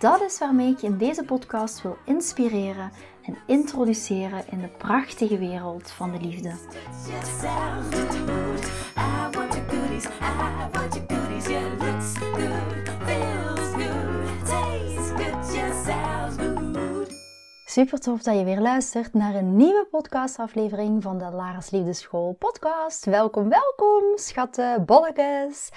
Dat is waarmee ik je in deze podcast wil inspireren en introduceren in de prachtige wereld van de liefde. Super tof dat je weer luistert naar een nieuwe podcastaflevering van de Lara's Liefdeschool podcast. Welkom, welkom, schatten, bolletjes.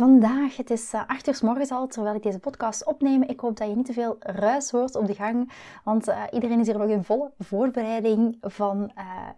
Vandaag, het is 8 uur s morgens al, terwijl ik deze podcast opneem. Ik hoop dat je niet te veel ruis hoort op de gang, want uh, iedereen is hier nog in volle voorbereiding van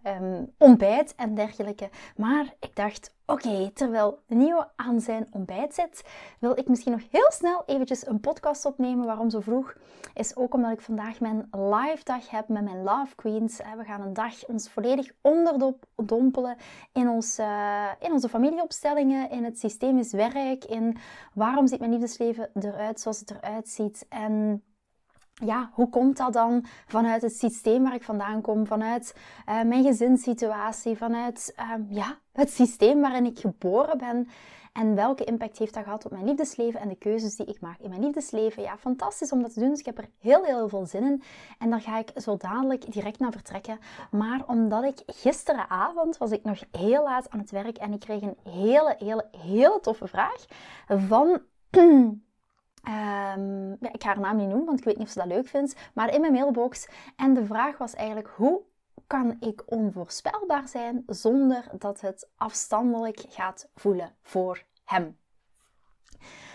uh, um, ontbijt en dergelijke. Maar ik dacht, Oké, terwijl nieuwe aan zijn ontbijt zit, wil ik misschien nog heel snel eventjes een podcast opnemen. Waarom zo vroeg? Is ook omdat ik vandaag mijn live dag heb met mijn Love Queens. We gaan een dag ons volledig onderdompelen in, uh, in onze familieopstellingen, in het systemisch werk, in waarom ziet mijn liefdesleven eruit zoals het eruit ziet. En ja, hoe komt dat dan vanuit het systeem waar ik vandaan kom, vanuit uh, mijn gezinssituatie, vanuit uh, ja, het systeem waarin ik geboren ben? En welke impact heeft dat gehad op mijn liefdesleven en de keuzes die ik maak in mijn liefdesleven? Ja, fantastisch om dat te doen. Dus ik heb er heel, heel veel zin in. En daar ga ik zo dadelijk direct naar vertrekken. Maar omdat ik gisteravond was ik nog heel laat aan het werk en ik kreeg een hele, hele, hele toffe vraag van Um, ja, ik ga haar naam niet noemen, want ik weet niet of ze dat leuk vindt. Maar in mijn mailbox. En de vraag was eigenlijk: hoe kan ik onvoorspelbaar zijn zonder dat het afstandelijk gaat voelen voor hem?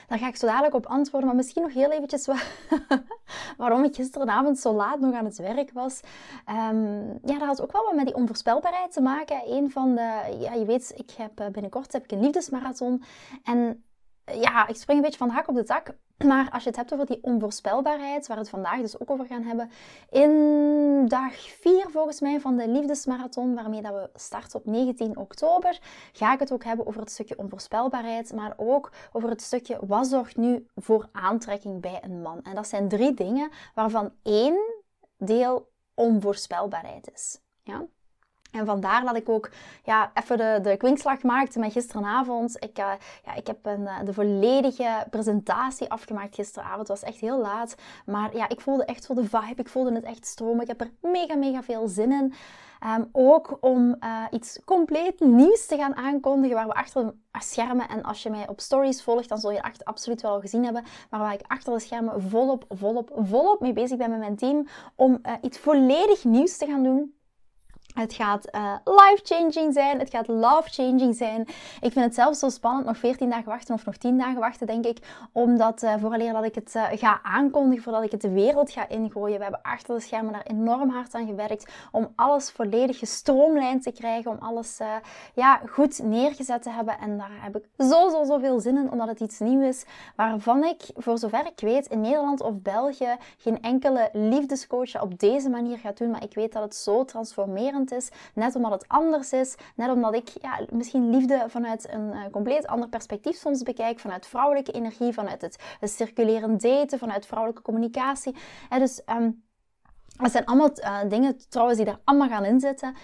Daar ga ik zo dadelijk op antwoorden. Maar misschien nog heel eventjes waarom ik gisteravond zo laat nog aan het werk was. Um, ja, dat had ook wel wat met die onvoorspelbaarheid te maken. Een van de, ja, je weet, ik heb eh, binnenkort heb ik een liefdesmarathon. En ja, ik spring een beetje van de hak op de tak. Maar als je het hebt over die onvoorspelbaarheid, waar we het vandaag dus ook over gaan hebben, in dag 4 volgens mij van de liefdesmarathon, waarmee dat we starten op 19 oktober, ga ik het ook hebben over het stukje onvoorspelbaarheid, maar ook over het stukje wat zorgt nu voor aantrekking bij een man. En dat zijn drie dingen, waarvan één deel onvoorspelbaarheid is. Ja? En vandaar dat ik ook ja, even de, de kwinkslag maakte met gisteravond. Ik, uh, ja, ik heb een, uh, de volledige presentatie afgemaakt gisteravond. Het was echt heel laat. Maar ja, ik voelde echt zo de vibe. Ik voelde het echt stromen. Ik heb er mega, mega veel zin in. Um, ook om uh, iets compleet nieuws te gaan aankondigen waar we achter de schermen, en als je mij op stories volgt, dan zul je het absoluut wel gezien hebben, maar waar ik achter de schermen volop, volop, volop mee bezig ben met mijn team om iets volledig nieuws te gaan doen. Het gaat uh, life-changing zijn. Het gaat love-changing zijn. Ik vind het zelfs zo spannend. Nog 14 dagen wachten of nog 10 dagen wachten, denk ik. Omdat uh, vooraleer dat ik het uh, ga aankondigen, voordat ik het de wereld ga ingooien. We hebben achter de schermen daar enorm hard aan gewerkt. Om alles volledig gestroomlijnd te krijgen. Om alles ja, goed neergezet te hebben. En daar heb ik zo, zo, zoveel zin in. Omdat het iets nieuws is. Waarvan ik, voor zover ik weet, in Nederland of België geen enkele liefdescoach op deze manier gaat doen. Maar ik weet dat het zo transformerend is. Net omdat het anders is. Net omdat ik ja, misschien liefde vanuit een uh, compleet ander perspectief soms bekijk. Vanuit vrouwelijke energie, vanuit het, het circulerend daten, vanuit vrouwelijke communicatie. En dus um, dat zijn allemaal uh, dingen trouwens die daar allemaal gaan inzitten.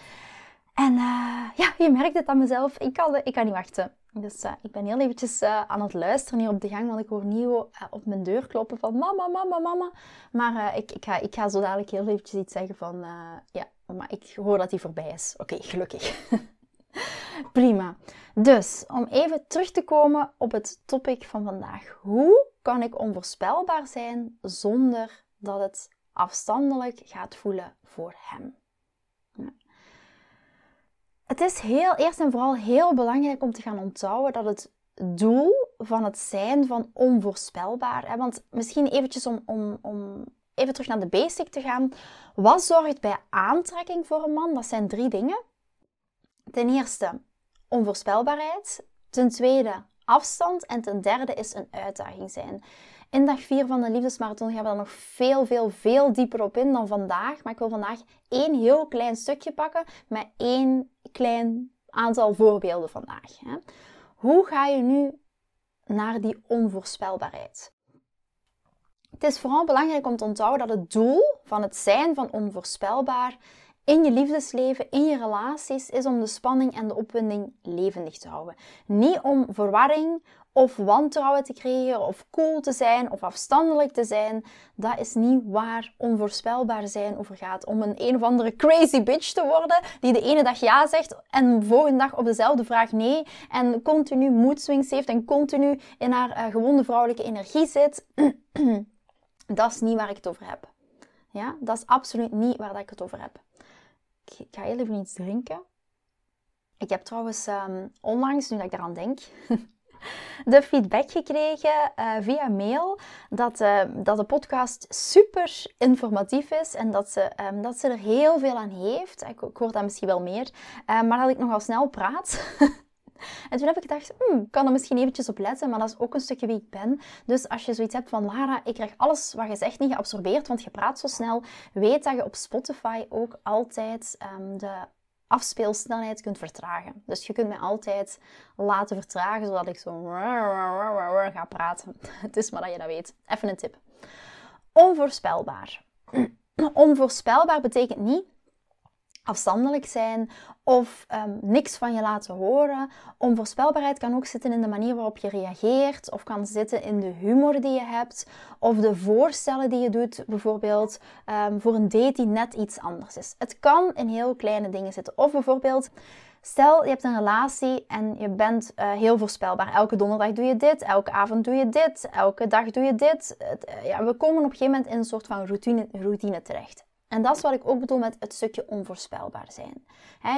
En uh, ja, je merkt het aan mezelf. Ik kan, ik kan niet wachten. Dus uh, ik ben heel eventjes uh, aan het luisteren hier op de gang, want ik hoor Nio uh, op mijn deur kloppen van mama, mama, mama. Maar ik, ik, ga, ik ga zo dadelijk heel eventjes iets zeggen van, ja, maar ik hoor dat hij voorbij is. Oké, gelukkig. Prima. Dus, om even terug te komen op het topic van vandaag. Hoe kan ik onvoorspelbaar zijn zonder dat het afstandelijk gaat voelen voor hem? Het is heel, eerst en vooral heel belangrijk om te gaan onthouden dat het doel van het zijn van onvoorspelbaar, hè, want misschien eventjes om, om, om even terug naar de basic te gaan. Wat zorgt bij aantrekking voor een man? Dat zijn drie dingen. Ten eerste onvoorspelbaarheid. Ten tweede afstand. En ten derde is een uitdaging zijn. In dag 4 van de liefdesmarathon gaan we daar nog veel, veel, veel dieper op in dan vandaag. Maar ik wil vandaag één heel klein stukje pakken met één klein aantal voorbeelden vandaag. Hè. Hoe ga je nu naar die onvoorspelbaarheid? Het is vooral belangrijk om te onthouden dat het doel van het zijn van onvoorspelbaar in je liefdesleven, in je relaties, is om de spanning en de opwinding levendig te houden. Niet om verwarring of wantrouwen te creëren, of cool te zijn, of afstandelijk te zijn. Dat is niet waar onvoorspelbaar zijn over gaat. Om een een of andere crazy bitch te worden, die de ene dag ja zegt en de volgende dag op dezelfde vraag nee. En continu moedswings heeft en continu in haar uh, gewonde vrouwelijke energie zit. dat is niet waar ik het over heb. Ja, dat is absoluut niet waar ik het over heb. Ik ga heel even iets drinken. Ik heb trouwens um, onlangs, nu dat ik daaraan denk, de feedback gekregen uh, via mail dat, uh, dat de podcast super informatief is en dat ze, um, dat ze er heel veel aan heeft. Ik, ik hoor dat misschien wel meer, uh, maar dat ik nogal snel praat. En toen heb ik gedacht, hmm, ik kan er misschien eventjes op letten, maar dat is ook een stukje wie ik ben. Dus als je zoiets hebt van, Lara, ik krijg alles wat je zegt niet geabsorbeerd, want je praat zo snel, weet dat je op Spotify ook altijd um, de afspeelsnelheid kunt vertragen. Dus je kunt mij altijd laten vertragen, zodat ik zo ga praten. Het is maar dat je dat weet. Even een tip. Onvoorspelbaar. Onvoorspelbaar betekent niet afstandelijk zijn of um, niks van je laten horen. Onvoorspelbaarheid kan ook zitten in de manier waarop je reageert, of kan zitten in de humor die je hebt, of de voorstellen die je doet, bijvoorbeeld um, voor een date die net iets anders is. Het kan in heel kleine dingen zitten. Of bijvoorbeeld. Stel, je hebt een relatie en je bent uh, heel voorspelbaar. Elke donderdag doe je dit, elke avond doe je dit, elke dag doe je dit. Uh, ja, we komen op een gegeven moment in een soort van routine, routine terecht. En dat is wat ik ook bedoel met het stukje onvoorspelbaar zijn.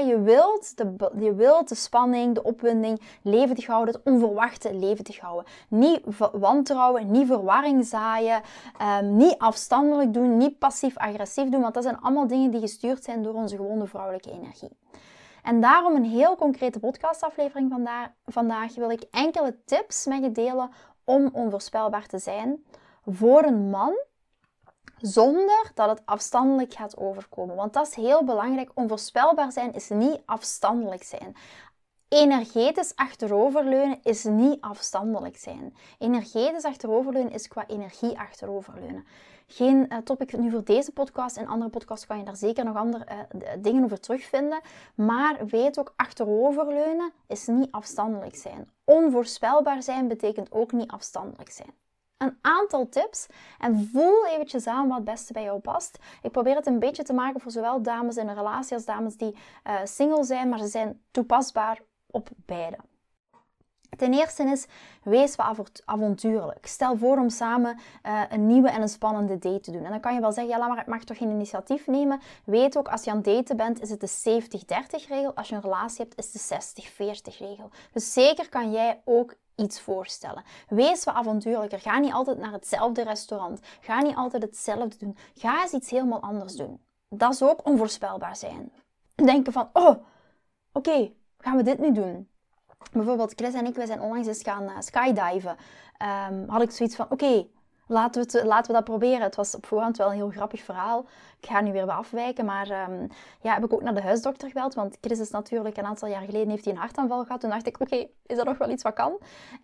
je, wilt de, je wilt de spanning, de opwinding levendig houden, het onverwachte levendig houden. Niet wantrouwen, niet verwarring zaaien, um, niet afstandelijk doen, niet passief-agressief doen, want dat zijn allemaal dingen die gestuurd zijn door onze gewone vrouwelijke energie. En daarom een heel concrete podcastaflevering vandaag wil ik enkele tips met je delen om onvoorspelbaar te zijn voor een man zonder dat het afstandelijk gaat overkomen. Want dat is heel belangrijk. Onvoorspelbaar zijn is niet afstandelijk zijn. Energetisch achteroverleunen is niet afstandelijk zijn. Energetisch achteroverleunen is qua energie achteroverleunen. Geen uh, topic nu voor deze podcast. In andere podcasts kan je daar zeker nog andere uh, dingen over terugvinden. Maar weet ook, achteroverleunen is niet afstandelijk zijn. Onvoorspelbaar zijn betekent ook niet afstandelijk zijn een aantal tips en voel eventjes aan wat het beste bij jou past. Ik probeer het een beetje te maken voor zowel dames in een relatie als dames die uh, single zijn, maar ze zijn toepasbaar op beide. Ten eerste is, wees wat avontuurlijk. Stel voor om samen uh, een nieuwe en een spannende date te doen. En dan kan je wel zeggen, ja, maar ik mag toch geen initiatief nemen. Weet ook, als je aan het daten bent, is het de 70-30 regel. Als je een relatie hebt, is het de 60-40 regel. Dus zeker kan jij ook iets voorstellen. Wees wat avontuurlijker. Ga niet altijd naar hetzelfde restaurant. Ga niet altijd hetzelfde doen. Ga eens iets helemaal anders doen. Dat is ook onvoorspelbaar zijn. Denken van, oh, oké, gaan we dit nu doen? Bijvoorbeeld Chris en ik, wij zijn onlangs eens gaan uh, skydiven. Um, had ik zoiets van, oké, laten, we laten we dat proberen. Het was op voorhand wel een heel grappig verhaal. Ik ga nu weer afwijken, maar um, ja, heb ik ook naar de huisdokter gebeld. Want Chris is natuurlijk een aantal jaar geleden heeft hij een hartaanval gehad. Toen dacht ik, oké, is dat nog wel iets wat kan?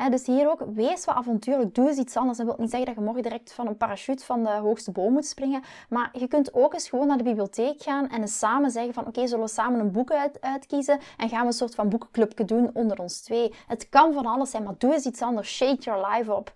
dus hier ook, wees wat avontuurlijk. Doe eens iets anders. Dat wil niet zeggen dat je morgen direct van een parachute van de hoogste boom moet springen. Maar je kunt ook eens gewoon naar de bibliotheek gaan en eens samen zeggen van, oké, zullen we samen een boek uit, uitkiezen? En gaan we een soort van boekenclubje doen onder ons twee. Het kan van alles zijn, maar doe eens iets anders. Shake your life op.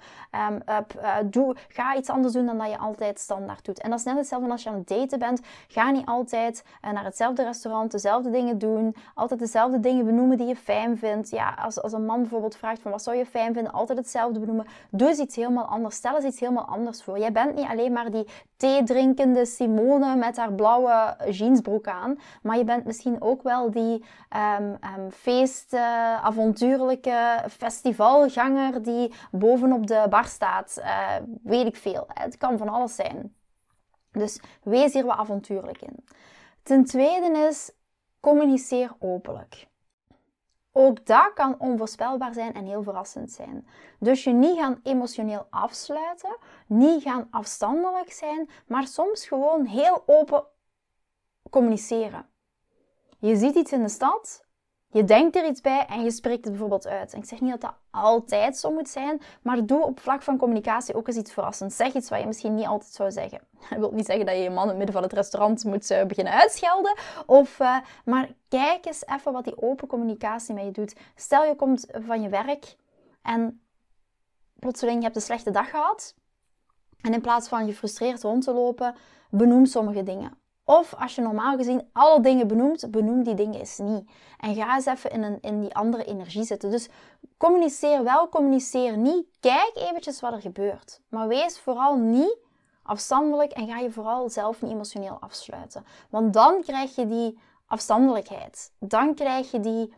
Up uh, doe, ga iets anders doen dan dat je altijd standaard doet. En dat is net hetzelfde als je aan het daten bent, ga niet altijd uh, naar hetzelfde restaurant, dezelfde dingen doen, altijd dezelfde dingen benoemen die je fijn vindt. Ja, als, als een man bijvoorbeeld vraagt van wat zou je fijn vinden, altijd hetzelfde benoemen. Doe eens iets helemaal anders. Stel eens iets helemaal anders voor. Jij bent niet alleen maar die theedrinkende Simone met haar blauwe jeansbroek aan, maar je bent misschien ook wel die um, feest, uh, avontuurlijke festivalganger die bovenop de bar staat. Uh, weet ik veel. Het kan van alles zijn. Dus wees hier wat avontuurlijk in. Ten tweede is, communiceer openlijk. Ook dat kan onvoorspelbaar zijn en heel verrassend zijn. Dus je niet gaan emotioneel afsluiten, niet gaan afstandelijk zijn, maar soms gewoon heel open communiceren. Je ziet iets in de stad, je denkt er iets bij en je spreekt het bijvoorbeeld uit. En ik zeg niet dat dat altijd zo moet zijn, maar doe op vlak van communicatie ook eens iets verrassends. Zeg iets wat je misschien niet altijd zou zeggen. Dat wil niet zeggen dat je je man in het midden van het restaurant moet uh, beginnen uitschelden. Of, uh, maar kijk eens even wat die open communicatie met je doet. Stel je komt van je werk en plotseling je hebt een slechte dag gehad. En in plaats van gefrustreerd rond te lopen, benoem sommige dingen. Of als je normaal gezien alle dingen benoemt, benoem die dingen eens niet. En ga eens even in, een, in die andere energie zitten. Dus communiceer wel, communiceer niet. Kijk eventjes wat er gebeurt. Maar wees vooral niet afstandelijk en ga je vooral zelf niet emotioneel afsluiten. Want dan krijg je die afstandelijkheid. Dan krijg je die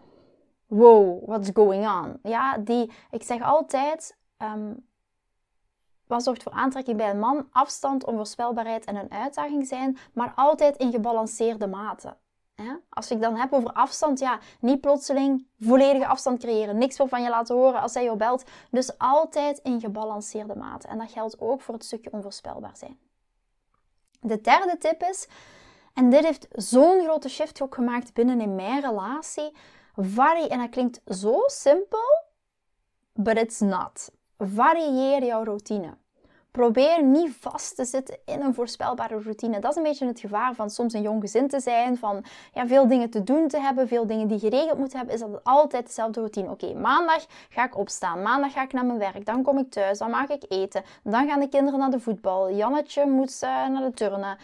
wow, what's going on? Ja, die, ik zeg altijd, ehm, wat zorgt voor aantrekking bij een man? Afstand, onvoorspelbaarheid en een uitdaging zijn, maar altijd in gebalanceerde mate. Als ik dan heb over afstand, ja, niet plotseling volledige afstand creëren. Niks meer van je laten horen als hij jou belt. Dus altijd in gebalanceerde mate. En dat geldt ook voor het stukje onvoorspelbaar zijn. De derde tip is, en dit heeft zo'n grote shift ook gemaakt binnen in mijn relatie. Vari, en dat klinkt zo simpel, but it's not. Varieer jouw routine. Probeer niet vast te zitten in een voorspelbare routine. Dat is een beetje het gevaar van soms een jong gezin te zijn, van ja, veel dingen te doen te hebben, veel dingen die geregeld moeten hebben, is dat altijd dezelfde routine. Oké, maandag ga ik opstaan, maandag ga ik naar mijn werk, dan kom ik thuis, dan maak ik eten, dan gaan de kinderen naar de voetbal, Jannetje moet uh, naar de turnen,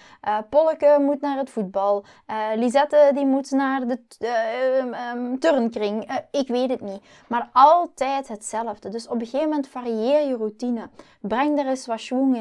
uh, moet naar het voetbal, uh, Lisette die moet naar de um, turnkring, ik weet het niet. Maar altijd hetzelfde. Dus op een gegeven moment varieer je routine. Breng er eens wat schwung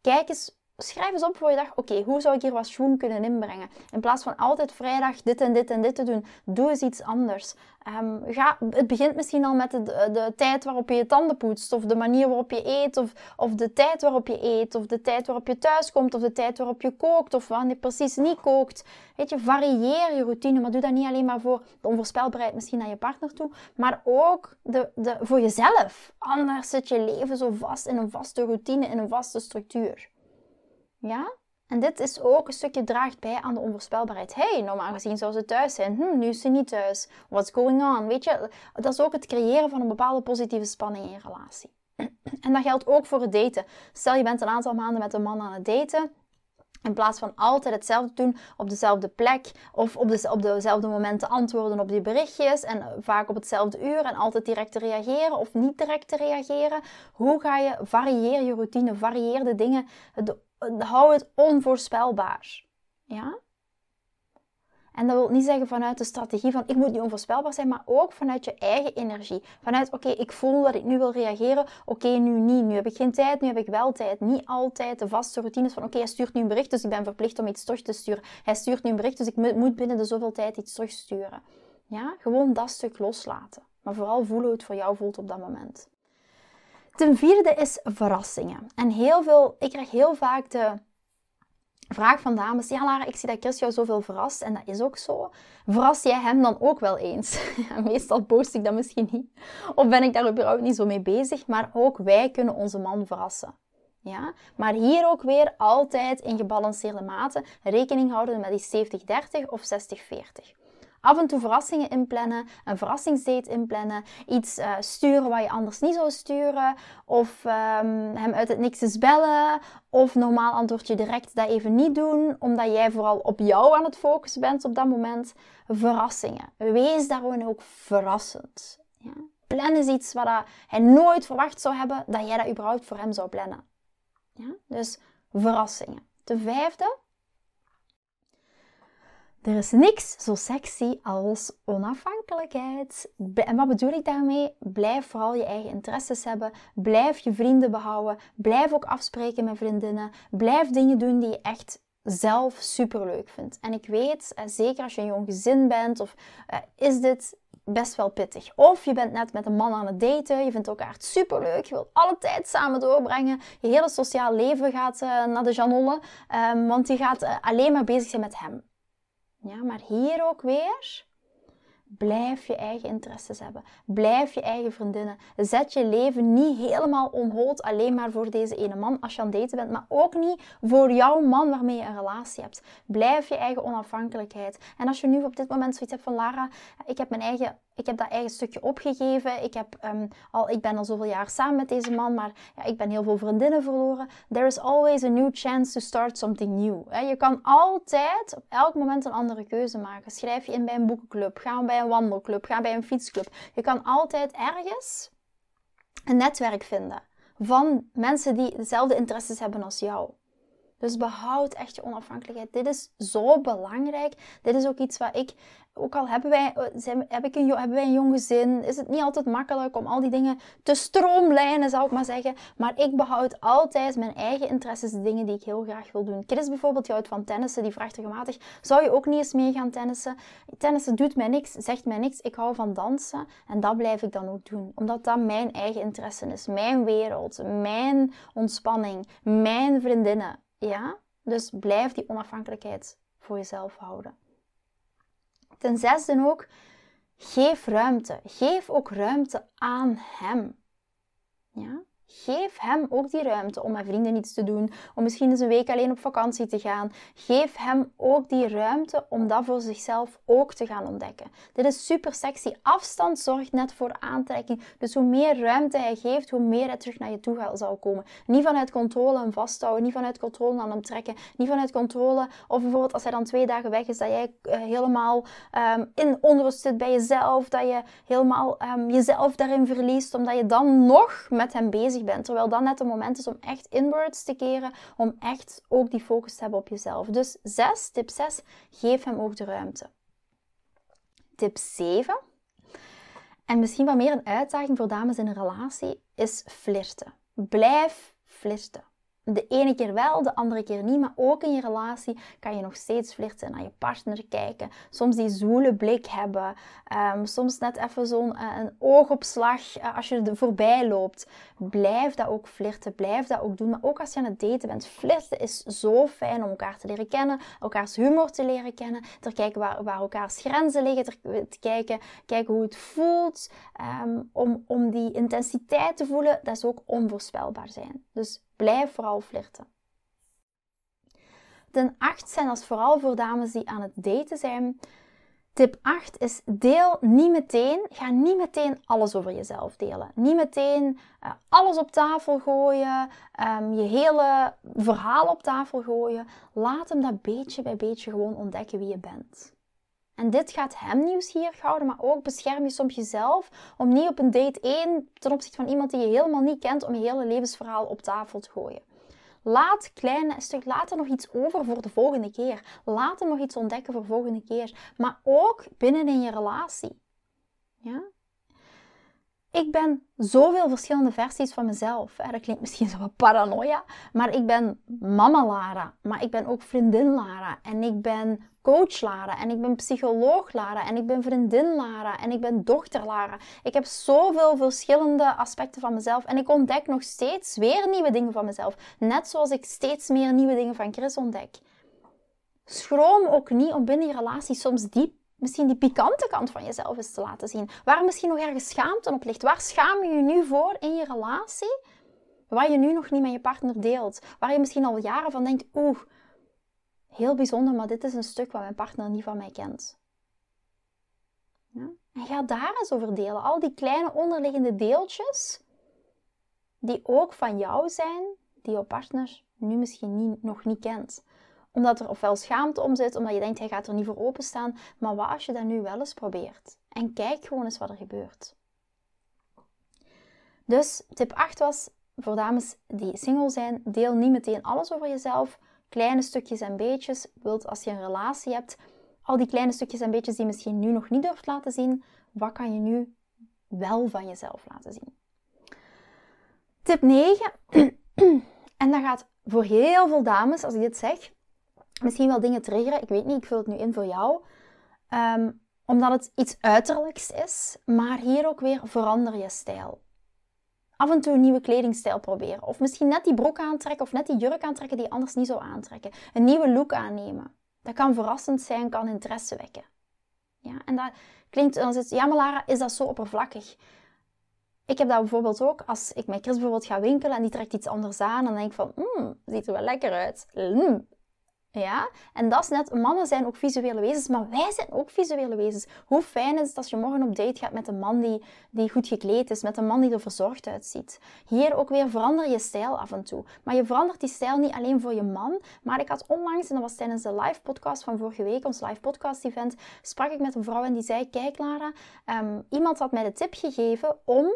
Kijk eens, schrijf eens op voor je dag, oké, hoe zou ik hier wat schwung kunnen inbrengen? In plaats van altijd vrijdag dit en dit en dit te doen, doe eens iets anders. Um, ga, het begint misschien al met de, de, tijd waarop je je tanden poetst, of de manier waarop je eet, of, of de tijd waarop je eet, of de tijd waarop je thuis komt, of de tijd waarop je kookt, of wanneer je precies niet kookt. Weet je, varieer je routine, maar doe dat niet alleen maar voor de onvoorspelbaarheid misschien naar je partner toe, maar ook de, de, voor jezelf. Anders zit je leven zo vast in een vaste routine, in een vaste structuur. Ja? En dit is ook een stukje draagt bij aan de onvoorspelbaarheid. hey, normaal gezien zou ze thuis zijn. Hm, nu is ze niet thuis. What's going on? Weet je, dat is ook het creëren van een bepaalde positieve spanning in je relatie. En dat geldt ook voor het daten. Stel je bent een aantal maanden met een man aan het daten. In plaats van altijd hetzelfde doen op dezelfde plek of op, de, op dezelfde momenten antwoorden op die berichtjes en vaak op hetzelfde uur en altijd direct te reageren of niet direct te reageren. Hoe ga je, varieer je routine, varieer de dingen, de hou het onvoorspelbaar. Ja? En dat wil niet zeggen vanuit de strategie van ik moet niet onvoorspelbaar zijn, maar ook vanuit je eigen energie. Vanuit oké, ik voel dat ik nu wil reageren, oké, nu niet. Nu heb ik geen tijd, nu heb ik wel tijd. Niet altijd de vaste routines van oké, hij stuurt nu een bericht, dus ik ben verplicht om iets terug te sturen. Hij stuurt nu een bericht, dus ik moet binnen de zoveel tijd iets terugsturen. Ja, gewoon dat stuk loslaten. Maar vooral voelen hoe het voor jou voelt op dat moment. Ten vierde is verrassingen. En heel veel, ik krijg heel vaak de vraag van dames: Ja, Lara, ik zie dat Chris jou zoveel verrast. En dat is ook zo. Verras jij hem dan ook wel eens? meestal post ik dat misschien niet. Of ben ik daar überhaupt niet zo mee bezig. Maar ook wij kunnen onze man verrassen. Ja? Maar hier ook weer altijd in gebalanceerde mate rekening houden met die 70-30 of 60-40 af en toe verrassingen inplannen, een verrassingsdate inplannen, iets uh, sturen wat je anders niet zou sturen, of um, hem uit het niks eens bellen, of normaal antwoord je direct dat even niet doen, omdat jij vooral op jou aan het focussen bent op dat moment. Verrassingen. Wees daarom ook verrassend. Ja? Plan is iets wat hij nooit verwacht zou hebben dat jij dat überhaupt voor hem zou plannen. Ja? Dus verrassingen. De vijfde, er is niks zo sexy als onafhankelijkheid. En wat bedoel ik daarmee? Blijf vooral je eigen interesses hebben. Blijf je vrienden behouden. Blijf ook afspreken met vriendinnen. Blijf dingen doen die je echt zelf super leuk vindt. En ik weet, eh, zeker als je een jong gezin bent, of uh, is dit best wel pittig. Of je bent net met een man aan het daten, je vindt elkaar super leuk, je wilt alle tijd samen doorbrengen, je hele sociaal leven gaat uh, naar de Janolle, um, want die gaat alleen maar bezig zijn met hem. Ja, maar hier ook weer, Blijf je eigen interesses hebben. Blijf je eigen vriendinnen. Zet je leven niet helemaal onhold alleen maar voor deze ene man als je aan het daten bent, maar ook niet voor jouw man waarmee je een relatie hebt. Blijf je eigen onafhankelijkheid. En als je nu op dit moment zoiets hebt van Lara, ik heb mijn eigen ik heb dat eigen stukje opgegeven. Ik, heb, um, al, ik ben al zoveel jaar samen met deze man, maar ja, ik ben heel veel vriendinnen verloren. There is always a new chance to start something new. Je kan altijd op elk moment een andere keuze maken. Schrijf je in bij een boekenclub, ga bij een wandelclub, ga bij een fietsclub. Je kan altijd ergens een netwerk vinden van mensen die dezelfde interesses hebben als jou. Dus behoud echt je onafhankelijkheid. Dit is zo belangrijk. Dit is ook iets wat ik ook al hebben wij, eh, zijn, heb ik een, hebben wij een jong gezin, is het niet altijd makkelijk om al die dingen te stroomlijnen, zou ik maar zeggen. Maar ik behoud altijd mijn eigen interesses, de dingen die ik heel graag wil doen. Chris bijvoorbeeld, die houdt van tennissen, die vraagt regelmatig, zou je ook niet eens mee gaan tennissen? Tennissen doet mij niks, zegt mij niks. Ik hou van dansen en dat blijf ik dan ook doen. Omdat dat mijn eigen interesse is, mijn wereld, mijn ontspanning, mijn vriendinnen. Ja? Dus blijf die onafhankelijkheid voor jezelf houden. Ten zesde ook, geef ruimte. Geef ook ruimte aan hem. Ja? Geef hem ook die ruimte om met vrienden iets te doen, om misschien eens een week alleen op vakantie te gaan. Geef hem ook die ruimte om dat voor zichzelf ook te gaan ontdekken. Dit is super sexy. Afstand zorgt net voor aantrekking. Dus hoe meer ruimte hij geeft, hoe meer hij terug naar je toe zal komen. Niet vanuit controle en vasthouden, niet vanuit controle aan hem trekken, niet vanuit controle. Of bijvoorbeeld als hij dan twee dagen weg is, dat jij uh, helemaal um, in onrust zit bij jezelf, dat je helemaal um, jezelf daarin verliest, omdat je dan nog met hem bezig bent. Terwijl dat net het moment is om echt inwards te keren, om echt ook die focus te hebben op jezelf. Dus 6, tip 6, geef hem ook de ruimte. Tip 7, en misschien wat meer een uitdaging voor dames in een relatie, is flirten. Blijf flirten de ene keer wel, de andere keer niet. Maar ook in je relatie kan je nog steeds flirten, naar je partner kijken. Soms die zoele blik hebben. Ehm, soms net even zo'n uh, oogopslag uh, als je er voorbij loopt. Blijf dat ook flirten. Blijf dat ook doen. Maar ook als je aan het daten bent. Flirten is zo fijn om elkaar te leren kennen. Elkaars humor te leren kennen. Te kijken waar, waar elkaars grenzen liggen. Te, kijken, kijken hoe het voelt. Ehm, om, om die intensiteit te voelen. Dat is ook onvoorspelbaar zijn. Dus Blijf vooral flirten. Ten 8 zijn als vooral voor dames die aan het daten zijn. Tip 8 is deel niet meteen, ga niet meteen alles over jezelf delen. Niet meteen uh, alles op tafel gooien, um, je hele verhaal op tafel gooien. Laat hem dat beetje bij beetje gewoon ontdekken wie je bent. En dit gaat hem nieuwsgierig houden, maar ook bescherm je soms jezelf om niet op een date 1 ten opzichte van iemand die je helemaal niet kent, om je hele levensverhaal op tafel te gooien. Laat kleine stuk, laat er nog iets over voor de volgende keer. Laat hem nog iets ontdekken voor de volgende keer. Maar ook binnen in je relatie. Ja? Ik ben zoveel verschillende versies van mezelf. Dat klinkt misschien zo wat paranoia, maar ik ben mama Lara, maar ik ben ook vriendin Lara en ik ben coach Lara en ik ben psycholoog Lara en ik ben vriendin Lara en ik ben dochter Lara. Ik heb zoveel verschillende aspecten van mezelf en ik ontdek nog steeds weer nieuwe dingen van mezelf. Net zoals ik steeds meer nieuwe dingen van Chris ontdek. Schroom ook niet om binnen je relatie soms diep misschien die pikante kant van jezelf eens te laten zien. Waar misschien nog ergens schaamte op ligt. Waar schaam je je nu voor in je relatie? Waar je nu nog niet met je partner deelt. Waar je misschien al jaren van denkt, oeh, heel bijzonder, maar dit is een stuk wat mijn partner niet van mij kent. Ja? En ga daar eens over delen. Al die kleine onderliggende deeltjes, die ook van jou zijn, die jouw partner nu misschien niet, nog niet kent omdat er ofwel schaamte om zit, omdat je denkt hij gaat er niet voor openstaan. Maar wat als je dat nu wel eens probeert? En kijk gewoon eens wat er gebeurt. Dus tip 8 was voor dames die single zijn, deel niet meteen alles over jezelf. Kleine stukjes en beetjes. Wilt als je een relatie hebt, al die kleine stukjes en beetjes die je misschien nu nog niet durft laten zien, wat kan je nu wel van jezelf laten zien? Tip 9. en dat gaat voor heel veel dames, als ik dit zeg, misschien wel dingen triggeren. Ik weet niet, ik vul het nu in voor jou. Ehm, omdat het iets uiterlijks is, maar hier ook weer verander je stijl. Af en toe een nieuwe kledingstijl proberen. Of misschien net die broek aantrekken of net die jurk aantrekken die je anders niet zou aantrekken. Een nieuwe look aannemen. Dat kan verrassend zijn, kan interesse wekken. Ja? En dat klinkt, dan zit ja maar Lara, is dat zo oppervlakkig? Ik heb dat bijvoorbeeld ook als ik met Chris bijvoorbeeld ga winkelen en die trekt iets anders aan. Dan denk ik van, mm, ziet er wel lekker uit. Mm, ja? En dat is net, mannen zijn ook visuele wezens, maar wij zijn ook visuele wezens. Hoe fijn is het als je morgen op date gaat met een man die, die goed gekleed is, met een man die er verzorgd uitziet. Hier ook weer verander je stijl af en toe. Maar je verandert die stijl niet alleen voor je man, maar ik had onlangs, en dat was tijdens de live podcast van vorige week, ons live podcast event, sprak ik met een vrouw en die zei, kijk Lara, um, iemand had mij de tip gegeven om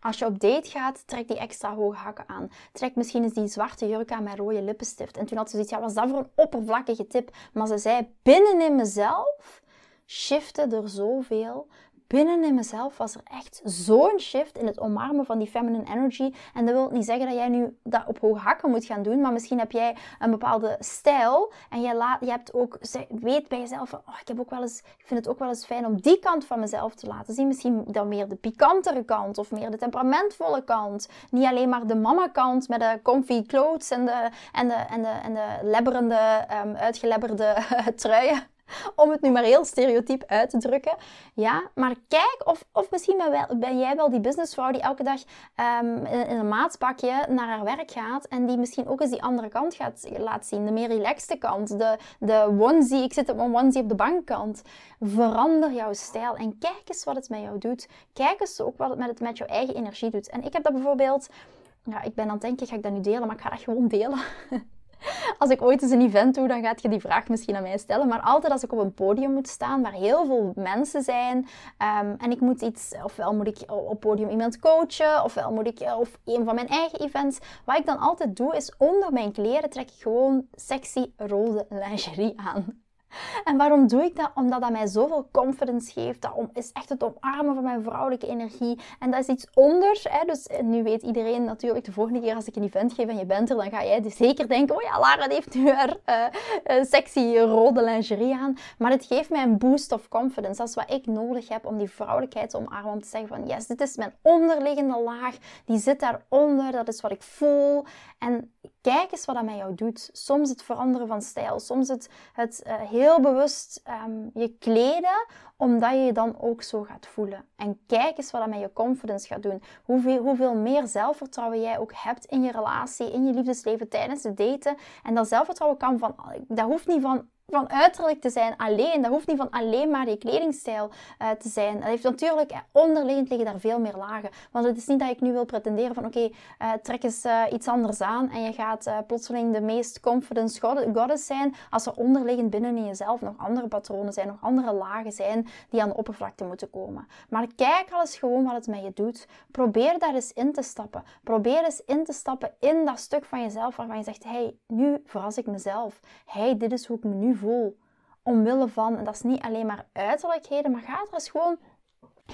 als je op date gaat, trek die extra hoge hakken aan. Trek misschien eens die zwarte jurk aan met rode lippenstift. En toen had ze zoiets, ja, was dat voor een oppervlakkige tip? Maar ze zei, binnenin mezelf shifte er zoveel binnen in mezelf was er echt zo'n shift in het omarmen van die feminine energy. En dat wil niet zeggen dat jij nu dat op hoge hakken moet gaan doen, maar misschien heb jij een bepaalde stijl en je, laat, je hebt ook, weet bij jezelf van, oh, ik, heb ook wel eens, ik vind het ook wel eens fijn om die kant van mezelf te laten zien. Misschien dan meer de pikantere kant of meer de temperamentvolle kant. Niet alleen maar de mama kant met de comfy clothes en de, en de, en de, en de lebberende, um, uitgelebberde truien. om het nu maar heel stereotyp uit te drukken. Ja, maar kijk of, of misschien ben, jij wel die businessvrouw die elke dag um, in, een maatspakje naar haar werk gaat en die misschien ook eens die andere kant gaat laten zien. De meer relaxte kant, de, de onesie, ik zit op mijn onesie op de bankkant. Verander jouw stijl en kijk eens wat het met jou doet. Kijk eens ook wat het met, het met jouw eigen energie doet. En ik heb dat bijvoorbeeld... Ja, ik ben aan het denken, ga ik dat nu delen? Maar ik ga dat gewoon delen. als ik ooit eens een event doe, dan gaat je die vraag misschien aan mij stellen. Maar altijd als ik op een podium moet staan waar heel veel mensen zijn um, en ik moet iets, ofwel moet ik op podium iemand coachen, ofwel moet ik, eh, of een van mijn eigen events. Wat ik dan altijd doe, is onder mijn kleren trek ik gewoon sexy rode lingerie aan. En waarom doe ik dat? Omdat dat mij zoveel confidence geeft. Dat is echt het omarmen van mijn vrouwelijke energie. En dat is iets onder. Hè? Dus eh, nu weet iedereen natuurlijk, de volgende keer als ik een event geef en je bent er, dan ga jij dus zeker denken, oh ja, Lara heeft nu haar uh, sexy rode lingerie aan. Maar het geeft mij een boost of confidence. Dat is wat ik nodig heb om die vrouwelijkheid te omarmen. Om te zeggen van, yes, dit is mijn onderliggende laag. Die zit daaronder. Dat is wat ik voel. En kijk eens wat dat met jou doet. Soms het veranderen van stijl. Soms het, het uh, heel bewust um, je kleden, omdat je je dan ook zo gaat voelen. En kijk eens wat dat met je confidence gaat doen. Hoeveel, hoeveel meer zelfvertrouwen jij ook hebt in je relatie, in je liefdesleven, tijdens het daten. En dat zelfvertrouwen kan van, dat hoeft niet van van uiterlijk te zijn alleen. Dat hoeft niet van alleen maar je kledingstijl uh, te zijn. Dat heeft natuurlijk, eh, onderliggend liggen daar veel meer lagen. Want het is niet dat ik nu wil pretenderen van oké, eh, trek eens uh, iets anders aan en je gaat plotseling de meest confident goddess zijn als er onderliggend binnen in jezelf nog andere patronen zijn, nog andere lagen zijn die aan de oppervlakte moeten komen. Maar kijk al eens gewoon wat het met je doet. Probeer daar eens in te stappen. Probeer eens in te stappen in dat stuk van jezelf waarvan je zegt, hey, nu verras ik mezelf. Hey, dit is hoe ik me nu Omwille van, en dat is niet alleen maar uiterlijkheden, maar ga er eens gewoon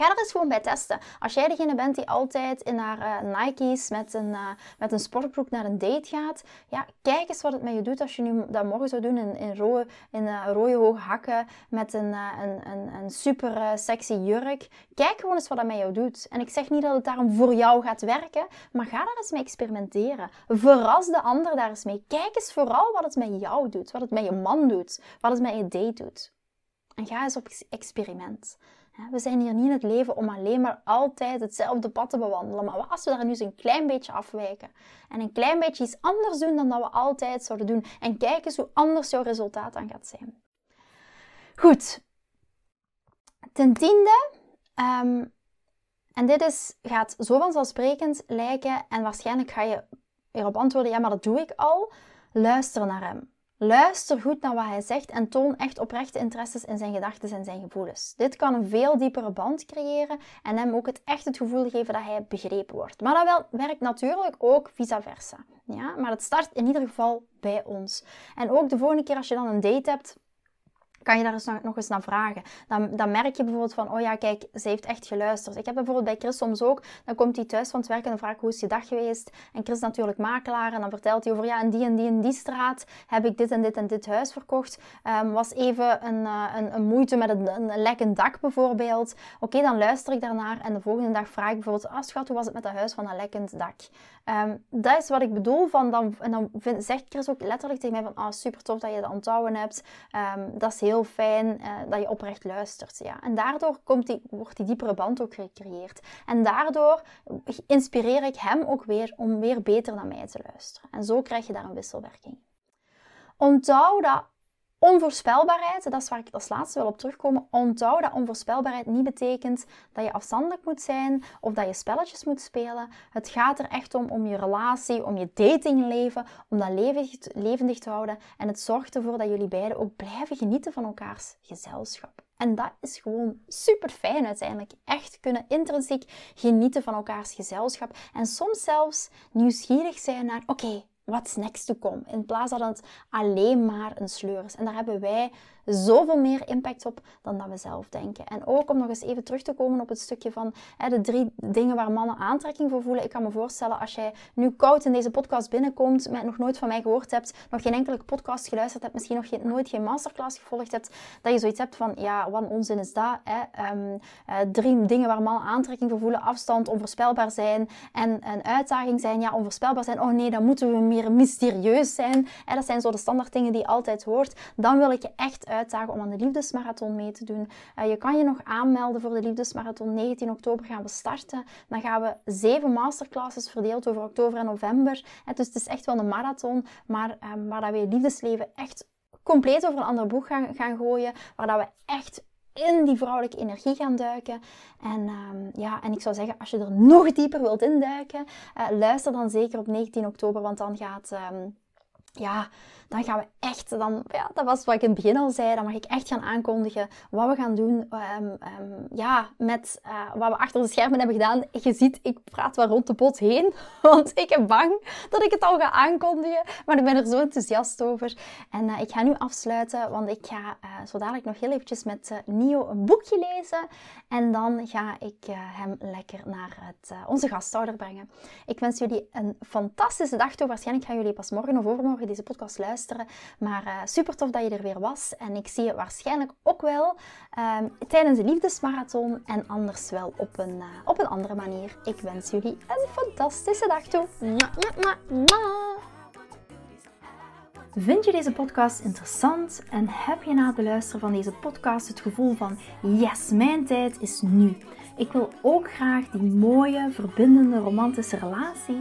Ga er eens gewoon bij testen. Als jij degene bent die altijd in haar uh, Nike's met een, uh, met een sportbroek naar een date gaat, ja, kijk eens wat het met je doet als je nu dat morgen zou doen in, in, rode, in uh, rode hoge hakken met een, een, een, een, super sexy jurk. Kijk gewoon eens wat dat met jou doet. En ik zeg niet dat het daarom voor jou gaat werken, maar ga daar eens mee experimenteren. Verras de ander daar eens mee. Kijk eens vooral wat het met jou doet, wat het met je man doet, wat het met je date doet. En ga eens op experiment. We zijn hier niet in het leven om alleen maar altijd hetzelfde pad te bewandelen. Maar als we daar nu eens een klein beetje afwijken en een klein beetje iets anders doen dan dat we altijd zouden doen en kijken eens hoe anders jouw resultaat dan gaat zijn. Goed. Ten tiende, ehm, en dit is, gaat zo vanzelfsprekend lijken en waarschijnlijk ga je erop antwoorden, ja maar dat doe ik al. Luister naar hem. Luister goed naar wat hij zegt en toon echt oprechte interesses in zijn gedachten en zijn gevoelens. Dit kan een veel diepere band creëren en hem ook het echt het gevoel geven dat hij begrepen wordt. Maar dat wel, werkt natuurlijk ook vice versa. Ja? Maar het start in ieder geval bij ons. En ook de volgende keer als je dan een date hebt, kan je daar eens nog, eens naar vragen. Dan, dan merk je bijvoorbeeld van, oh ja, kijk, ze heeft echt geluisterd. Ik heb bijvoorbeeld bij Chris soms ook, dan komt hij thuis van het werk en dan vraag hoe is je dag geweest? En Chris is natuurlijk makelaar en dan vertelt hij over, ja, in die en die en die straat heb ik dit en dit en dit huis verkocht. Um, was even een, uh, een, een, moeite met een, een lekkend dak bijvoorbeeld. Oké, dan luister ik daarnaar en de volgende dag vraag ik bijvoorbeeld, ah schat, hoe was het met dat huis van een lekkend dak? Um, dat is wat ik bedoel van, dan, en dan zegt Chris ook letterlijk tegen mij van, ah super tof dat je dat onthouden hebt. Um, dat is heel fijn uh, dat je oprecht luistert. Ja. En daardoor komt die, wordt die diepere band ook gecreëerd. En daardoor inspireer ik hem ook weer om weer beter naar mij te luisteren. En zo krijg je daar een wisselwerking. Onthoud dat Onvoorspelbaarheid, dat is waar ik als laatste wil op terugkomen. Onthoud dat onvoorspelbaarheid niet betekent dat je afstandelijk moet zijn of dat je spelletjes moet spelen. Het gaat er echt om, om je relatie, om je datingleven, om dat levendig te houden. En het zorgt ervoor dat jullie beiden ook blijven genieten van elkaars gezelschap. En dat is gewoon super fijn uiteindelijk. Echt kunnen intrinsiek genieten van elkaars gezelschap. En soms zelfs nieuwsgierig zijn naar: oké, what's next to come. In plaats dat het alleen maar een sleur is. En daar hebben wij zoveel meer impact op dan dat we zelf denken. En ook om nog eens even terug te komen op het stukje van hè, de drie dingen waar mannen aantrekking voor voelen. Ik kan me voorstellen als jij nu koud in deze podcast binnenkomt, met nog nooit van mij gehoord hebt, nog geen enkele podcast geluisterd hebt, misschien nog geen, nooit geen masterclass gevolgd hebt, dat je zoiets hebt van, ja, wat onzin is dat? Hè? Ehm, eh, drie dingen waar mannen aantrekking voor voelen. Afstand, onvoorspelbaar zijn en een uitdaging zijn. Ja, onvoorspelbaar zijn. Oh nee, dan moeten we meer mysterieus zijn. Hè? Dat zijn zo de standaard dingen die je altijd hoort. Dan wil ik je echt om aan de Liefdesmarathon mee te doen. Uh, je kan je nog aanmelden voor de Liefdesmarathon. 19 oktober gaan we starten. Dan gaan we zeven masterclasses verdeeld over oktober en november. Uh, dus het is echt wel een marathon, maar uh, waar dat we je liefdesleven echt compleet over een ander boek gaan, gaan gooien. Waar dat we echt in die vrouwelijke energie gaan duiken. En, um, ja, en ik zou zeggen, als je er nog dieper wilt induiken, uh, luister dan zeker op 19 oktober, want dan gaat... Um, ja, dan gaan we echt, dan, ja, dat was wat ik in het begin al zei, dan mag ik echt gaan aankondigen wat we gaan doen um, um, ja, met uh, wat we achter de schermen hebben gedaan. Je ziet, ik praat wel rond de pot heen, want ik ben bang dat ik het al ga aankondigen, maar ik ben er zo enthousiast over. En uh, ik ga nu afsluiten, want ik ga uh, zo dadelijk nog heel eventjes met Nio een boekje lezen en dan ga ik hem lekker naar het, onze gasthouder brengen. Ik wens jullie een fantastische dag toe. Waarschijnlijk gaan jullie pas morgen of overmorgen deze podcast luisteren. Maar uh, super tof dat je er weer was. En ik zie je waarschijnlijk ook wel uh, tijdens de liefdesmarathon en anders wel op een, uh, op een andere manier. Ik wens jullie een fantastische dag toe. Vind je deze podcast interessant en heb je na het beluisteren van deze podcast het gevoel van yes, mijn tijd is nu. Ik wil ook graag die mooie, verbindende, romantische relatie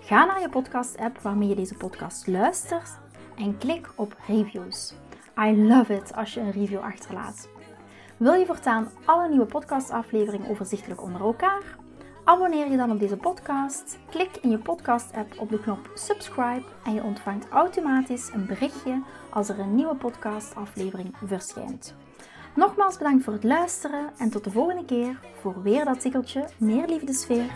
Ga naar je podcast-app waarmee je deze podcast luistert en klik op reviews. I love it als je een review achterlaat. Wil je voortaan alle nieuwe podcastafleveringen overzichtelijk onder elkaar? Abonneer je dan op deze podcast. Klik in je podcast-app op de knop subscribe en je ontvangt automatisch een berichtje als er een nieuwe podcastaflevering verschijnt. Nogmaals bedankt voor het luisteren en tot de volgende keer voor weer dat tikkeltje meer liefdesfeer.